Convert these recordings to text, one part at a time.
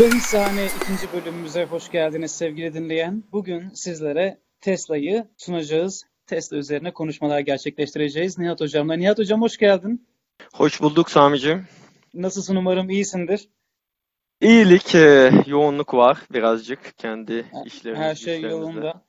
Lohisane ikinci bölümümüze hoş geldiniz sevgili dinleyen. Bugün sizlere Tesla'yı sunacağız. Tesla üzerine konuşmalar gerçekleştireceğiz. Nihat Hocam'la. Nihat Hocam hoş geldin. Hoş bulduk Sami'cim. Nasılsın umarım iyisindir. İyilik, e, yoğunluk var birazcık kendi işlerimiz, Her şey işlerimizde. yolunda.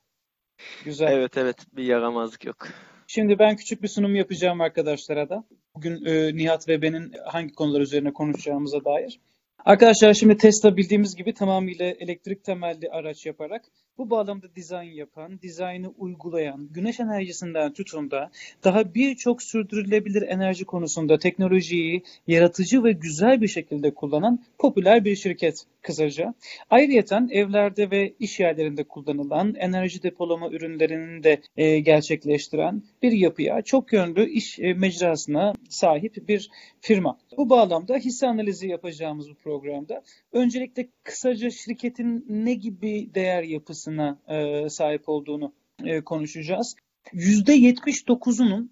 Güzel. Evet evet bir yaramazlık yok. Şimdi ben küçük bir sunum yapacağım arkadaşlara da. Bugün e, Nihat ve benim hangi konular üzerine konuşacağımıza dair. Arkadaşlar şimdi Tesla bildiğimiz gibi tamamıyla elektrik temelli araç yaparak bu bağlamda dizayn yapan, dizaynı uygulayan, güneş enerjisinden tutun da daha birçok sürdürülebilir enerji konusunda teknolojiyi yaratıcı ve güzel bir şekilde kullanan popüler bir şirket kısaca. Ayrıyeten evlerde ve iş yerlerinde kullanılan enerji depolama ürünlerini de e, gerçekleştiren bir yapıya, çok yönlü iş e, mecrasına sahip bir firma. Bu bağlamda hisse analizi yapacağımız bu programda öncelikle kısaca şirketin ne gibi değer yapısına e, sahip olduğunu e, konuşacağız. %79'unun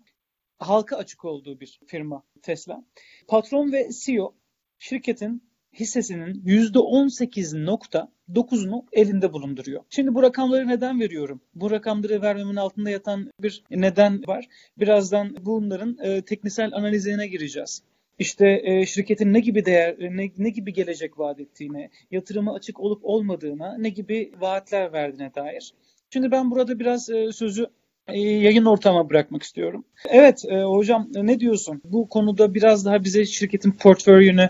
halka açık olduğu bir firma Tesla. Patron ve CEO şirketin hissesinin %18.9'unu elinde bulunduruyor. Şimdi bu rakamları neden veriyorum? Bu rakamları vermemin altında yatan bir neden var. Birazdan bunların e, teknisel analizine gireceğiz. İşte e, şirketin ne gibi değer, ne, ne gibi gelecek vaat ettiğine, yatırıma açık olup olmadığına, ne gibi vaatler verdiğine dair. Şimdi ben burada biraz e, sözü e, yayın ortama bırakmak istiyorum. Evet e, hocam ne diyorsun? Bu konuda biraz daha bize şirketin portföyünü,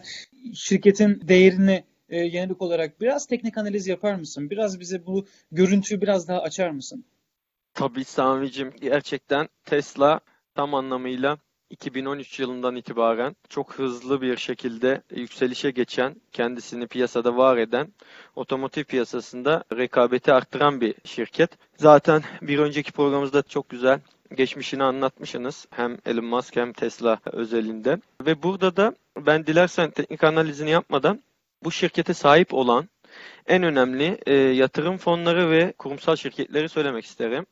şirketin değerini e, yönelik olarak biraz teknik analiz yapar mısın? Biraz bize bu görüntüyü biraz daha açar mısın? Tabii Sami'cim gerçekten Tesla tam anlamıyla 2013 yılından itibaren çok hızlı bir şekilde yükselişe geçen, kendisini piyasada var eden, otomotiv piyasasında rekabeti arttıran bir şirket. Zaten bir önceki programımızda çok güzel geçmişini anlatmışsınız. Hem Elon Musk hem Tesla özelinde. Ve burada da ben dilersen teknik analizini yapmadan bu şirkete sahip olan en önemli e, yatırım fonları ve kurumsal şirketleri söylemek isterim.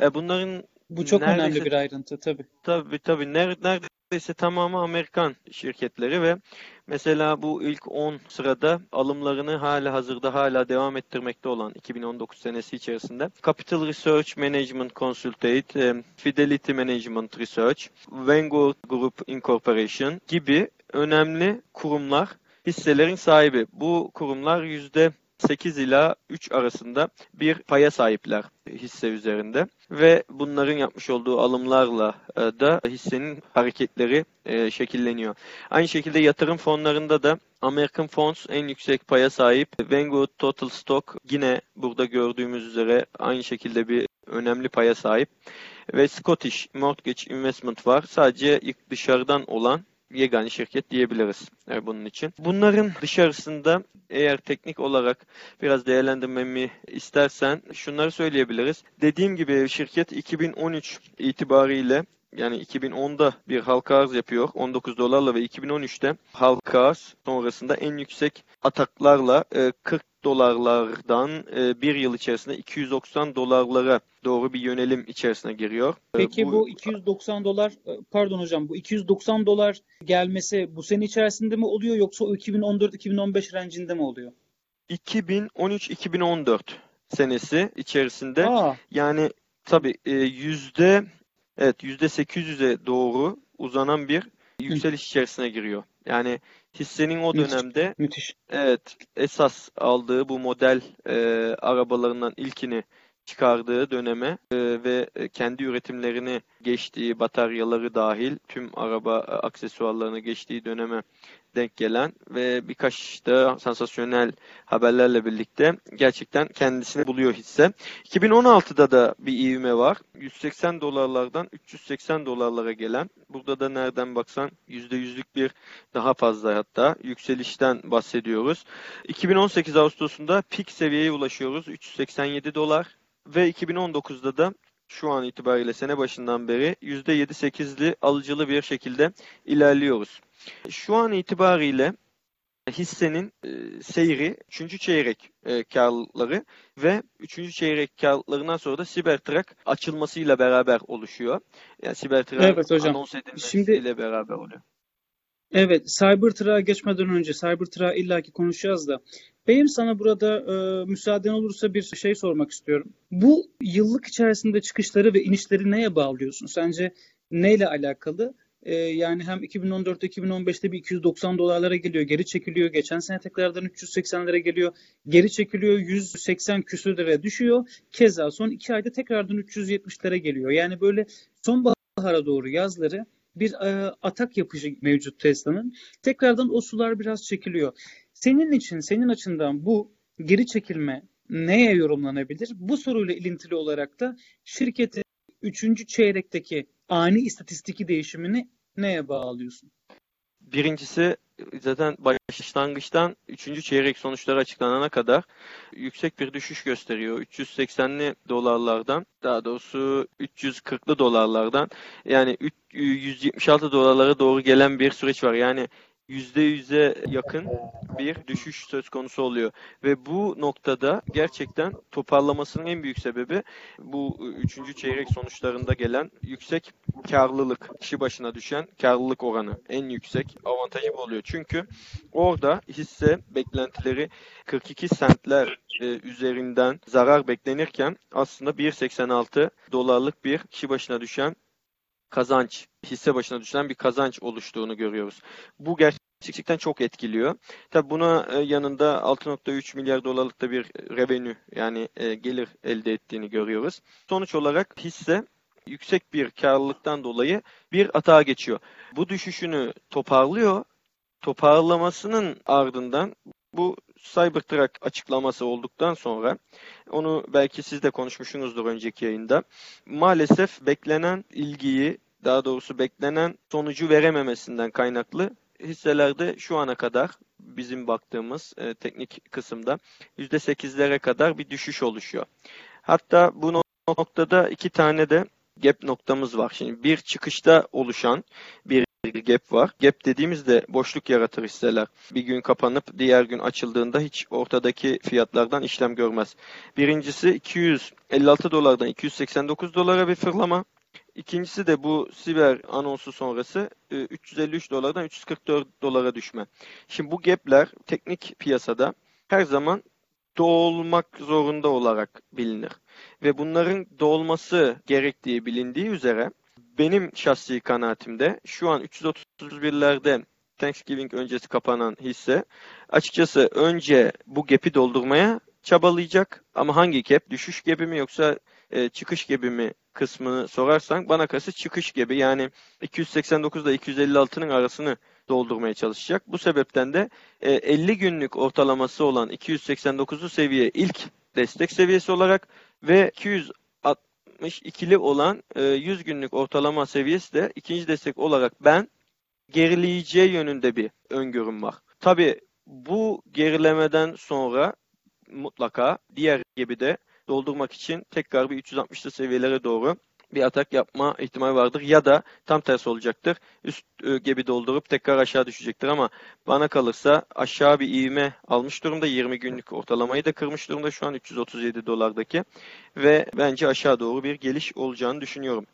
E, bunların Bu çok Neredeyse- önemli bir ayrıntı tabii. Tabii tabii. Ner- Neredeyse tamamı Amerikan şirketleri ve mesela bu ilk 10 sırada alımlarını hala hazırda hala devam ettirmekte olan 2019 senesi içerisinde Capital Research Management Consultate, e, Fidelity Management Research, Vanguard Group Incorporation gibi önemli kurumlar hisselerin sahibi. Bu kurumlar yüzde 8 ila 3 arasında bir paya sahipler hisse üzerinde ve bunların yapmış olduğu alımlarla e, da hissenin hareketleri e, şekilleniyor. Aynı şekilde yatırım fonlarında da American Funds en yüksek paya sahip. Vanguard Total Stock yine burada gördüğümüz üzere aynı şekilde bir önemli paya sahip. Ve Scottish Mortgage Investment var. Sadece dışarıdan olan yegane şirket diyebiliriz e, bunun için. Bunların dışarısında eğer teknik olarak biraz değerlendirmemi istersen şunları söyleyebiliriz. Dediğim gibi şirket 2013 itibariyle yani 2010'da bir halka arz yapıyor 19 dolarla ve 2013'te halka arz sonrasında en yüksek ataklarla e, 40 dolarlardan e, bir yıl içerisinde 290 dolarlara doğru bir yönelim içerisine giriyor. E, Peki bu 290 dolar, e, pardon hocam bu 290 dolar gelmesi bu sene içerisinde mi oluyor yoksa o 2014-2015 rencinde mi oluyor? 2013-2014 senesi içerisinde Aa, yani tabii e, yüzde evet yüzde 800'e doğru uzanan bir yükseliş içerisine giriyor. Yani hissenin o Müthiş. dönemde müthiş. evet esas aldığı bu model e, arabalarından ilkini çıkardığı döneme e, ve e, kendi üretimlerini geçtiği bataryaları dahil tüm araba e, aksesuarlarını geçtiği döneme denk gelen ve birkaç da sansasyonel haberlerle birlikte gerçekten kendisini buluyor hisse. 2016'da da bir ivme var. 180 dolarlardan 380 dolarlara gelen. Burada da nereden baksan %100'lük bir daha fazla hatta yükselişten bahsediyoruz. 2018 Ağustos'unda pik seviyeye ulaşıyoruz. 387 dolar ve 2019'da da şu an itibariyle sene başından beri %7-8'li alıcılı bir şekilde ilerliyoruz. Şu an itibariyle hissenin e, seyri 3. çeyrek e, karları ve 3. çeyrek karlarından sonra da Cybertruck açılmasıyla beraber oluşuyor. Yani Cybertruck Evet hocam. anons edilmesiyle Şimdi- beraber oluyor. Evet, Cybertruck'a geçmeden önce Cybertruck'a illaki konuşacağız da benim sana burada e, müsaaden olursa bir şey sormak istiyorum. Bu yıllık içerisinde çıkışları ve inişleri neye bağlıyorsun? Sence neyle alakalı? E, yani hem 2014'te 2015'te bir 290 dolarlara geliyor, geri çekiliyor. Geçen sene tekrardan 380'lere geliyor, geri çekiliyor, 180 küsürlere düşüyor. Keza son iki ayda tekrardan 370'lere geliyor. Yani böyle sonbahara doğru yazları bir e, atak yapıcı mevcut Tesla'nın. Tekrardan o sular biraz çekiliyor. Senin için, senin açından bu geri çekilme neye yorumlanabilir? Bu soruyla ilintili olarak da şirketin 3. çeyrekteki ani istatistiki değişimini neye bağlıyorsun? Birincisi zaten başlangıçtan 3. çeyrek sonuçları açıklanana kadar yüksek bir düşüş gösteriyor. 380'li dolarlardan daha doğrusu 340'lı dolarlardan yani 176 dolarlara doğru gelen bir süreç var. Yani %100'e yakın bir düşüş söz konusu oluyor. Ve bu noktada gerçekten toparlamasının en büyük sebebi bu üçüncü çeyrek sonuçlarında gelen yüksek karlılık, kişi başına düşen karlılık oranı en yüksek avantajı bu oluyor. Çünkü orada hisse beklentileri 42 sentler e, üzerinden zarar beklenirken aslında 1.86 dolarlık bir kişi başına düşen kazanç, hisse başına düşen bir kazanç oluştuğunu görüyoruz. Bu gerçekten çok etkiliyor. Tabi buna e, yanında 6.3 milyar dolarlık da bir revenue yani e, gelir elde ettiğini görüyoruz. Sonuç olarak hisse yüksek bir karlılıktan dolayı bir atağa geçiyor. Bu düşüşünü toparlıyor. Toparlamasının ardından bu Cybertruck açıklaması olduktan sonra onu belki siz de konuşmuşsunuzdur önceki yayında. Maalesef beklenen ilgiyi daha doğrusu beklenen sonucu verememesinden kaynaklı hisselerde şu ana kadar bizim baktığımız e, teknik kısımda %8'lere kadar bir düşüş oluşuyor. Hatta bu noktada iki tane de gap noktamız var. Şimdi bir çıkışta oluşan bir gap var. Gap dediğimizde boşluk yaratır hisseler. Bir gün kapanıp diğer gün açıldığında hiç ortadaki fiyatlardan işlem görmez. Birincisi 256 dolardan 289 dolara bir fırlama. İkincisi de bu siber anonsu sonrası 353 e, dolardan 344 dolara düşme. Şimdi bu gapler teknik piyasada her zaman dolmak zorunda olarak bilinir. Ve bunların dolması gerektiği bilindiği üzere benim şahsi kanaatimde şu an 331'lerde Thanksgiving öncesi kapanan hisse açıkçası önce bu gap'i doldurmaya çabalayacak ama hangi gap? Düşüş gibi mi yoksa e, çıkış gibi mi kısmını sorarsan bana kalırsa çıkış gibi yani 289 ile 256'nın arasını doldurmaya çalışacak. Bu sebepten de e, 50 günlük ortalaması olan 289'lu seviye ilk destek seviyesi olarak ve 262'li olan e, 100 günlük ortalama seviyesi de ikinci destek olarak ben gerileyeceği yönünde bir öngörüm var. Tabi bu gerilemeden sonra mutlaka diğer gibi de doldurmak için tekrar bir 360'lı seviyelere doğru bir atak yapma ihtimali vardır. Ya da tam tersi olacaktır. Üst e, gibi doldurup tekrar aşağı düşecektir ama bana kalırsa aşağı bir ivme almış durumda. 20 günlük ortalamayı da kırmış durumda şu an 337 dolardaki ve bence aşağı doğru bir geliş olacağını düşünüyorum.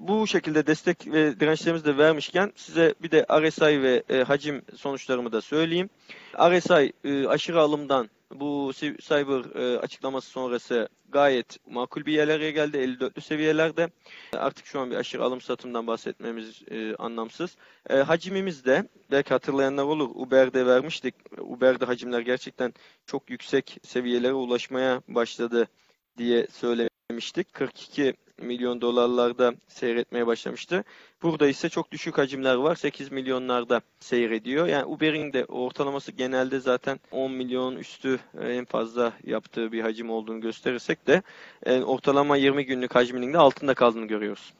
Bu şekilde destek ve dirençlerimizi de vermişken size bir de RSI ve e, hacim sonuçlarımı da söyleyeyim. RSI e, aşırı alımdan bu Cyber e, açıklaması sonrası gayet makul bir yerlere geldi. 54'lü seviyelerde. Artık şu an bir aşırı alım satımdan bahsetmemiz e, anlamsız. E, hacimimiz de belki hatırlayanlar olur. Uber'de vermiştik. Uber'de hacimler gerçekten çok yüksek seviyelere ulaşmaya başladı diye söylemiştik. 42 milyon dolarlarda seyretmeye başlamıştı. Burada ise çok düşük hacimler var. 8 milyonlarda seyrediyor. Yani Uber'in de ortalaması genelde zaten 10 milyon üstü e, en fazla yaptığı bir hacim olduğunu gösterirsek de e, ortalama 20 günlük hacminin de altında kaldığını görüyoruz.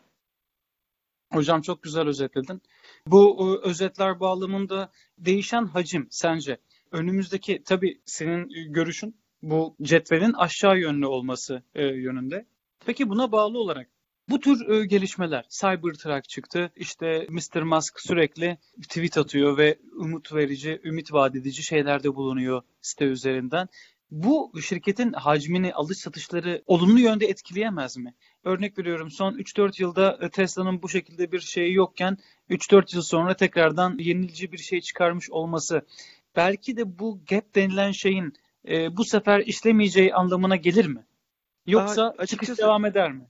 Hocam çok güzel özetledin. Bu e, özetler bağlamında değişen hacim sence önümüzdeki tabii senin görüşün bu cetvelin aşağı yönlü olması yönünde. Peki buna bağlı olarak bu tür e, gelişmeler, Cybertruck çıktı. İşte Mr. Musk sürekli tweet atıyor ve umut verici, ümit vaat şeylerde bulunuyor site üzerinden. bu şirketin hacmini, alış satışları olumlu yönde etkileyemez mi? Örnek veriyorum son 3-4 yılda e, Tesla'nın bu şekilde bir şeyi yokken 3-4 yıl sonra tekrardan yenileyici bir şey çıkarmış olması belki de bu gap denilen şeyin e, bu sefer işlemeyeceği anlamına gelir mi? Yoksa Aa, çıkış devam eder mi?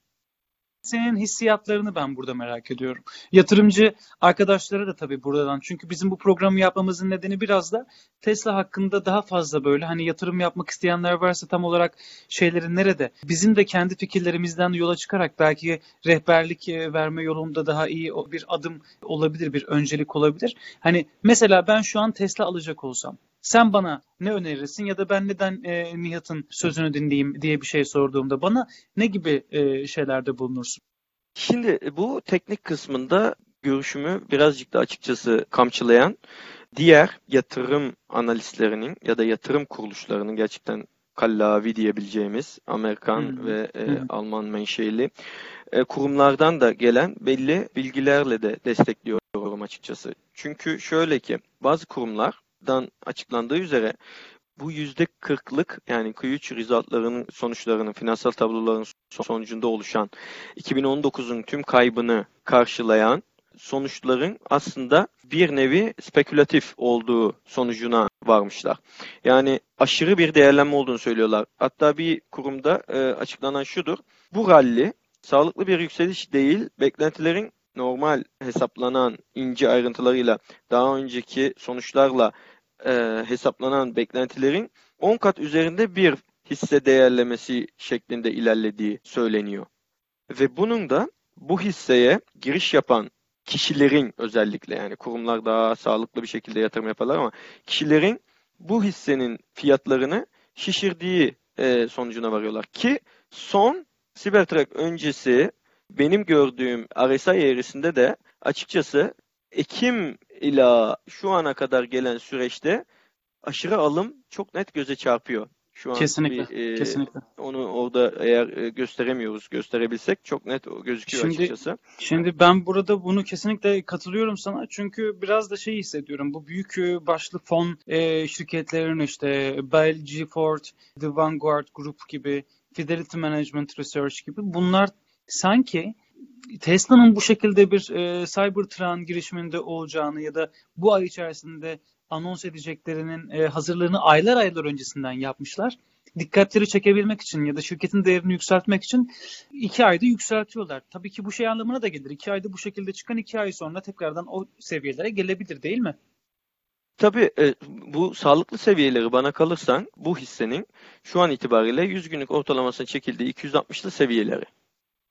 senin hissiyatlarını ben burada merak ediyorum. Yatırımcı arkadaşlara da tabii buradan. Çünkü bizim bu programı yapmamızın nedeni biraz da Tesla hakkında daha fazla böyle hani yatırım yapmak isteyenler varsa tam olarak şeyleri nerede? Bizim de kendi fikirlerimizden yola çıkarak belki rehberlik e, verme yolunda daha iyi bir adım olabilir, bir öncelik olabilir. Hani mesela ben şu an Tesla alacak olsam sen bana ne önerirsin ya da ben neden e, Nihat'ın sözünü dinleyeyim diye bir şey sorduğumda bana ne gibi e, şeylerde bulunursun? Şimdi e, bu teknik kısmında görüşümü birazcık da açıkçası kamçılayan diğer yatırım analistlerinin ya da yatırım kuruluşlarının gerçekten kallavi diyebileceğimiz Amerikan hmm. ve e, hmm. Alman menşeli e, kurumlardan da gelen belli bilgilerle de destekliyorum açıkçası. Çünkü şöyle ki bazı kurumlar dan açıklandığı üzere bu yüzde kırklık yani Q3 resultlarının sonuçlarının finansal tabloların sonucunda oluşan 2019'un tüm kaybını karşılayan sonuçların aslında bir nevi spekülatif olduğu sonucuna varmışlar. Yani aşırı bir değerlenme olduğunu söylüyorlar. Hatta bir kurumda e, açıklanan şudur. Bu rally sağlıklı bir yükseliş değil, beklentilerin normal hesaplanan ince ayrıntılarıyla daha önceki sonuçlarla e, hesaplanan beklentilerin 10 kat üzerinde bir hisse değerlemesi şeklinde ilerlediği söyleniyor. Ve bunun da bu hisseye giriş yapan kişilerin özellikle yani kurumlar daha sağlıklı bir şekilde yatırım yaparlar ama kişilerin bu hissenin fiyatlarını şişirdiği e, sonucuna varıyorlar. Ki son Cybertruck öncesi benim gördüğüm RSI eğrisinde de açıkçası Ekim ila şu ana kadar gelen süreçte aşırı alım çok net göze çarpıyor. Şu an kesinlikle, bir, e, kesinlikle. Onu orada eğer e, gösteremiyoruz, gösterebilsek çok net gözüküyor şimdi, açıkçası. Şimdi ben burada bunu kesinlikle katılıyorum sana. Çünkü biraz da şey hissediyorum. Bu büyük e, başlı fon e, şirketlerin işte Bell, G-Ford, The Vanguard Group gibi, Fidelity Management Research gibi bunlar sanki Tesla'nın bu şekilde bir e, Cybertron girişiminde olacağını ya da bu ay içerisinde anons edeceklerinin e, hazırlığını aylar aylar öncesinden yapmışlar. Dikkatleri çekebilmek için ya da şirketin değerini yükseltmek için iki ayda yükseltiyorlar. Tabii ki bu şey anlamına da gelir. İki ayda bu şekilde çıkan iki ay sonra tekrardan o seviyelere gelebilir değil mi? Tabii e, bu sağlıklı seviyeleri bana kalırsan bu hissenin şu an itibariyle 100 günlük ortalamasına çekildiği 260'lı seviyeleri.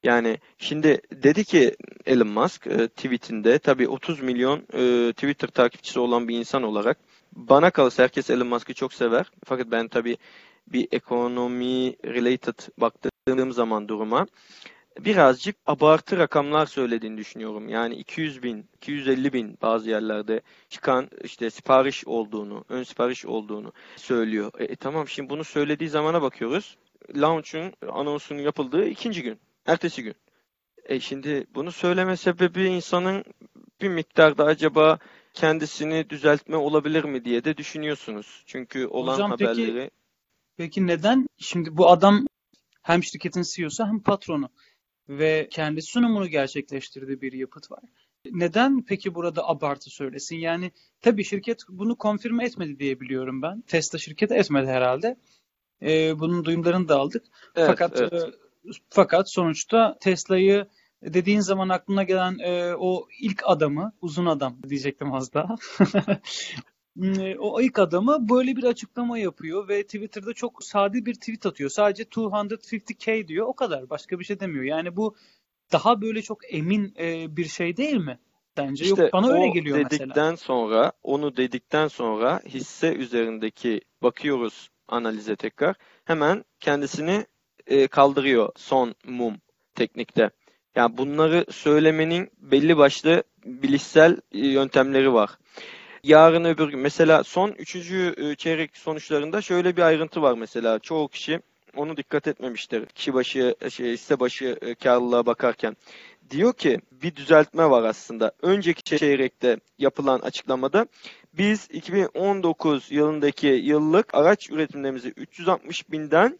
Yani şimdi dedi ki Elon Musk e, tweetinde tabii 30 milyon e, Twitter takipçisi olan bir insan olarak bana kalırsa herkes Elon Musk'ı çok sever. Fakat ben tabii bir ekonomi related baktığım zaman duruma birazcık abartı rakamlar söylediğini düşünüyorum. Yani 200 bin, 250 bin bazı yerlerde çıkan işte sipariş olduğunu, ön sipariş olduğunu söylüyor. E, tamam şimdi bunu söylediği zamana bakıyoruz. Launch'un anonsunun yapıldığı ikinci gün. Ertesi gün. E şimdi bunu söyleme sebebi insanın bir miktarda acaba kendisini düzeltme olabilir mi diye de düşünüyorsunuz. Çünkü olan Hocam, haberleri... Peki, peki neden? Şimdi bu adam hem şirketin CEO'su hem patronu ve kendi sunumunu gerçekleştirdiği bir yapıt var. Neden peki burada abartı söylesin? Yani tabii şirket bunu konfirme etmedi diye biliyorum ben. Tesla şirketi etmedi herhalde. Ee, bunun duyumlarını da aldık. Evet, Fakat evet. Fakat sonuçta Tesla'yı dediğin zaman aklına gelen e, o ilk adamı, uzun adam diyecektim az daha. O ilk adamı böyle bir açıklama yapıyor ve Twitter'da çok sade bir tweet atıyor. Sadece 250k diyor. O kadar. Başka bir şey demiyor. Yani bu daha böyle çok emin e, bir şey değil mi? Bence işte yok bana öyle geliyor dedikten mesela. sonra onu dedikten sonra hisse üzerindeki bakıyoruz analize tekrar hemen kendisini e, kaldırıyor son mum teknikte. Yani bunları söylemenin belli başlı bilişsel e, yöntemleri var. Yarın öbür gün mesela son üçüncü e, çeyrek sonuçlarında şöyle bir ayrıntı var mesela. Çoğu kişi onu dikkat etmemiştir. Kişi başı, şey, hisse başı karlılığa bakarken. diyor ki bir düzeltme var aslında. Önceki çeyrekte yapılan açıklamada biz 2019 yılındaki yıllık araç üretimlerimizi 360 binden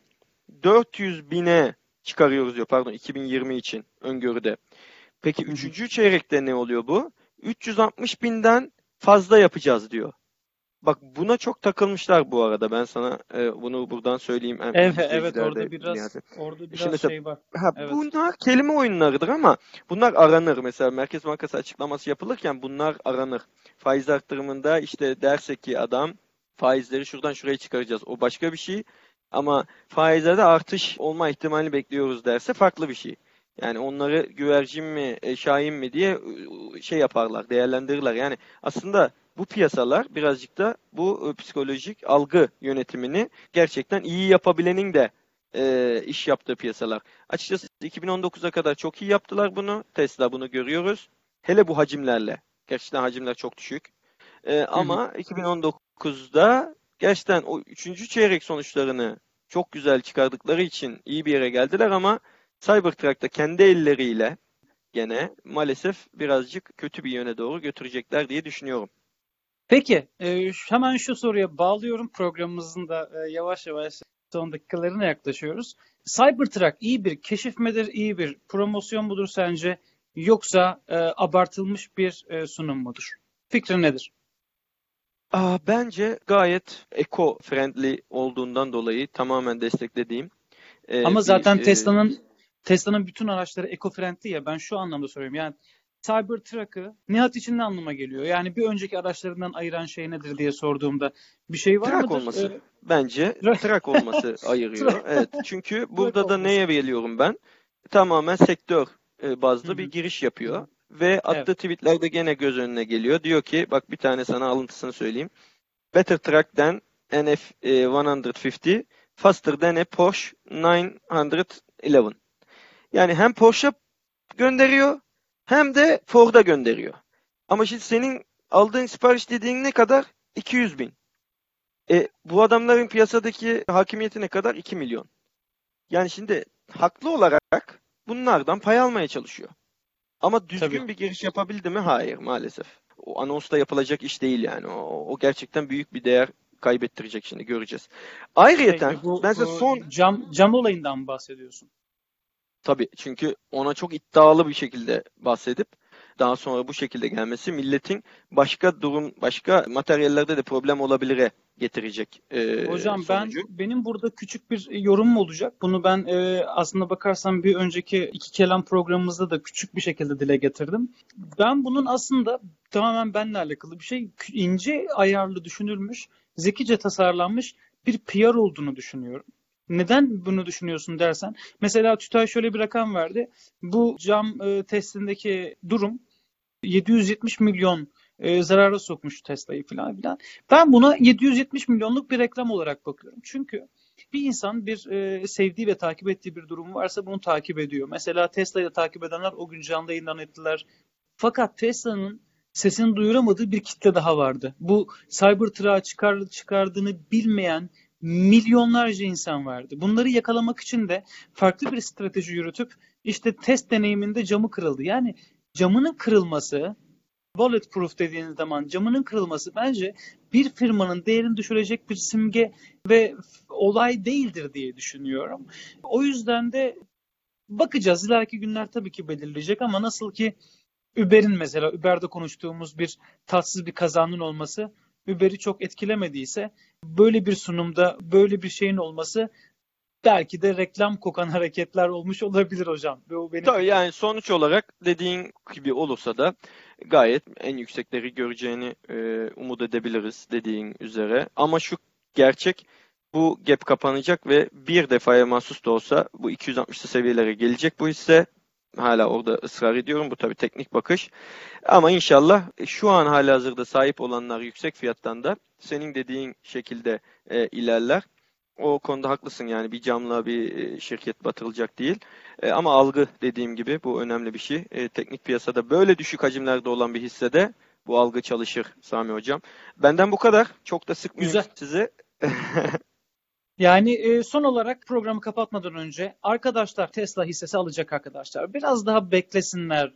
400 bine çıkarıyoruz diyor pardon 2020 için öngörüde. Peki üçüncü çeyrekte ne oluyor bu? 360 binden fazla yapacağız diyor. Bak buna çok takılmışlar bu arada. Ben sana e, bunu buradan söyleyeyim. Hem Evet, evet orada biraz dinleyenler. orada biraz Şimdi mesela- şey var. Ha, Evet. Bunlar kelime oyunlarıdır ama bunlar aranır. Mesela Merkez Bankası açıklaması yapılırken bunlar aranır. Faiz arttırımında işte derse ki adam faizleri şuradan şuraya çıkaracağız. O başka bir şey. Ama faizlerde artış olma ihtimalini bekliyoruz derse farklı bir şey. Yani onları güvercin mi, e, şahin mi diye e, şey yaparlar, değerlendirirler. Yani aslında bu piyasalar birazcık da bu e, psikolojik algı yönetimini gerçekten iyi yapabilenin de e, iş yaptığı piyasalar. Açıkçası 2019'a kadar çok iyi yaptılar bunu. Tesla bunu görüyoruz. Hele bu hacimlerle. Gerçekten hacimler çok düşük. E, ama 2019'da gerçekten o üçüncü çeyrek sonuçlarını çok güzel çıkardıkları için iyi bir yere geldiler ama Cybertruck'ta kendi elleriyle gene maalesef birazcık kötü bir yöne doğru götürecekler diye düşünüyorum. Peki, e, hemen şu soruya bağlıyorum. Programımızın da e, yavaş yavaş son dakikalarına yaklaşıyoruz. Cybertruck iyi bir keşif midir, iyi bir promosyon mudur sence? Yoksa e, abartılmış bir sunum mudur? Fikrin nedir? Aa, bence gayet eco-friendly olduğundan dolayı tamamen desteklediğim e, Ama bir, zaten e, Tesla'nın Tesla'nın bütün araçları eco-friendly ya. Ben şu anlamda soruyorum. Yani Cybertruck'ı Nihat için ne anlama geliyor? Yani bir önceki araçlarından ayıran şey nedir diye sorduğumda bir şey var Trak mıdır? olması. E, Bence trak olması ayırıyor. Evet. Çünkü burada da neye geliyorum ben? Tamamen sektör e, bazlı Hı bir giriş yapıyor. Ve attığı tweetlerde gene göz önüne geliyor. Diyor ki bak bir tane sana alıntısını söyleyeyim. Better track than NF e, 150 faster than a Porsche 911. Yani hem Porsche gönderiyor hem de Ford'a gönderiyor. Ama şimdi senin aldığın sipariş dediğin ne kadar? 200 bin. E, bu adamların piyasadaki hakimiyeti ne kadar? 2 milyon. Yani şimdi haklı olarak bunlardan pay almaya çalışıyor. Ama düzgün Tabii. bir giriş yapabildi mi? Hayır maalesef. O anonsta yapılacak iş değil yani. O, o gerçekten büyük bir değer kaybettirecek şimdi göreceğiz. Ayrıyeten Peki, bu, ben size son cam cam olayından mı bahsediyorsun? Tabii çünkü ona çok iddialı bir şekilde bahsedip daha sonra bu şekilde gelmesi milletin başka durum, başka materyallerde de problem olabilire getirecek e, Hocam ben sonucu. benim burada küçük bir yorumum olacak. Bunu ben e, aslında bakarsan bir önceki iki kelam programımızda da küçük bir şekilde dile getirdim. Ben bunun aslında tamamen benimle alakalı bir şey ince ayarlı düşünülmüş, zekice tasarlanmış bir PR olduğunu düşünüyorum. Neden bunu düşünüyorsun dersen, mesela TÜTAY şöyle bir rakam verdi. Bu cam e, testindeki durum 770 milyon e, zarara sokmuş Tesla'yı falan filan. Ben buna 770 milyonluk bir reklam olarak bakıyorum. Çünkü bir insan bir e, sevdiği ve takip ettiği bir durum varsa bunu takip ediyor. Mesela Tesla'yı da takip edenler o gün canlı yayından ettiler. Fakat Tesla'nın sesini duyuramadığı bir kitle daha vardı. Bu Cybertruck'ı çıkar, çıkardığını bilmeyen milyonlarca insan vardı. Bunları yakalamak için de farklı bir strateji yürütüp işte test deneyiminde camı kırıldı. Yani camının kırılması bulletproof dediğiniz zaman camının kırılması bence bir firmanın değerini düşürecek bir simge ve olay değildir diye düşünüyorum. O yüzden de bakacağız. İleriki günler tabii ki belirleyecek ama nasıl ki Uber'in mesela Uber'de konuştuğumuz bir tatsız bir kazanın olması Uber'i çok etkilemediyse böyle bir sunumda böyle bir şeyin olması belki de reklam kokan hareketler olmuş olabilir hocam. Ve o benim Tabii yani sonuç olarak dediğin gibi olursa da gayet en yüksekleri göreceğini e, umut edebiliriz dediğin üzere. Ama şu gerçek bu gap kapanacak ve bir defaya mahsus da olsa bu 260'lı seviyelere gelecek bu hisse. Hala orada ısrar ediyorum. Bu tabii teknik bakış. Ama inşallah şu an halihazırda sahip olanlar yüksek fiyattan da senin dediğin şekilde e, ilerler. O konuda haklısın yani bir camla bir e, şirket batırılacak değil. E, ama algı dediğim gibi bu önemli bir şey. E, teknik piyasada böyle düşük hacimlerde olan bir hissede bu algı çalışır Sami Hocam. Benden bu kadar. Çok da sıkmıyorum Güzel. sizi. Yani e, son olarak programı kapatmadan önce arkadaşlar Tesla hissesi alacak arkadaşlar. Biraz daha beklesinler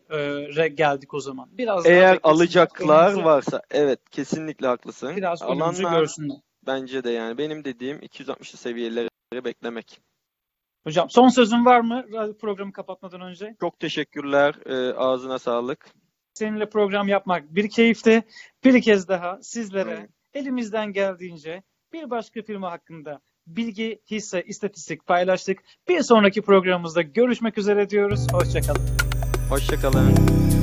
e, geldik o zaman. Biraz daha Eğer beklesinler. alacaklar Önümüzü- varsa evet kesinlikle haklısın. Biraz önümüzü görsünler. bence de yani benim dediğim 260'lı seviyeleri beklemek. Hocam son sözün var mı programı kapatmadan önce? Çok teşekkürler. Ee, ağzına sağlık. Seninle program yapmak bir keyifti. Bir kez daha sizlere elimizden geldiğince bir başka firma hakkında bilgi, hisse, istatistik paylaştık. Bir sonraki programımızda görüşmek üzere diyoruz. Hoşçakalın. Hoşçakalın.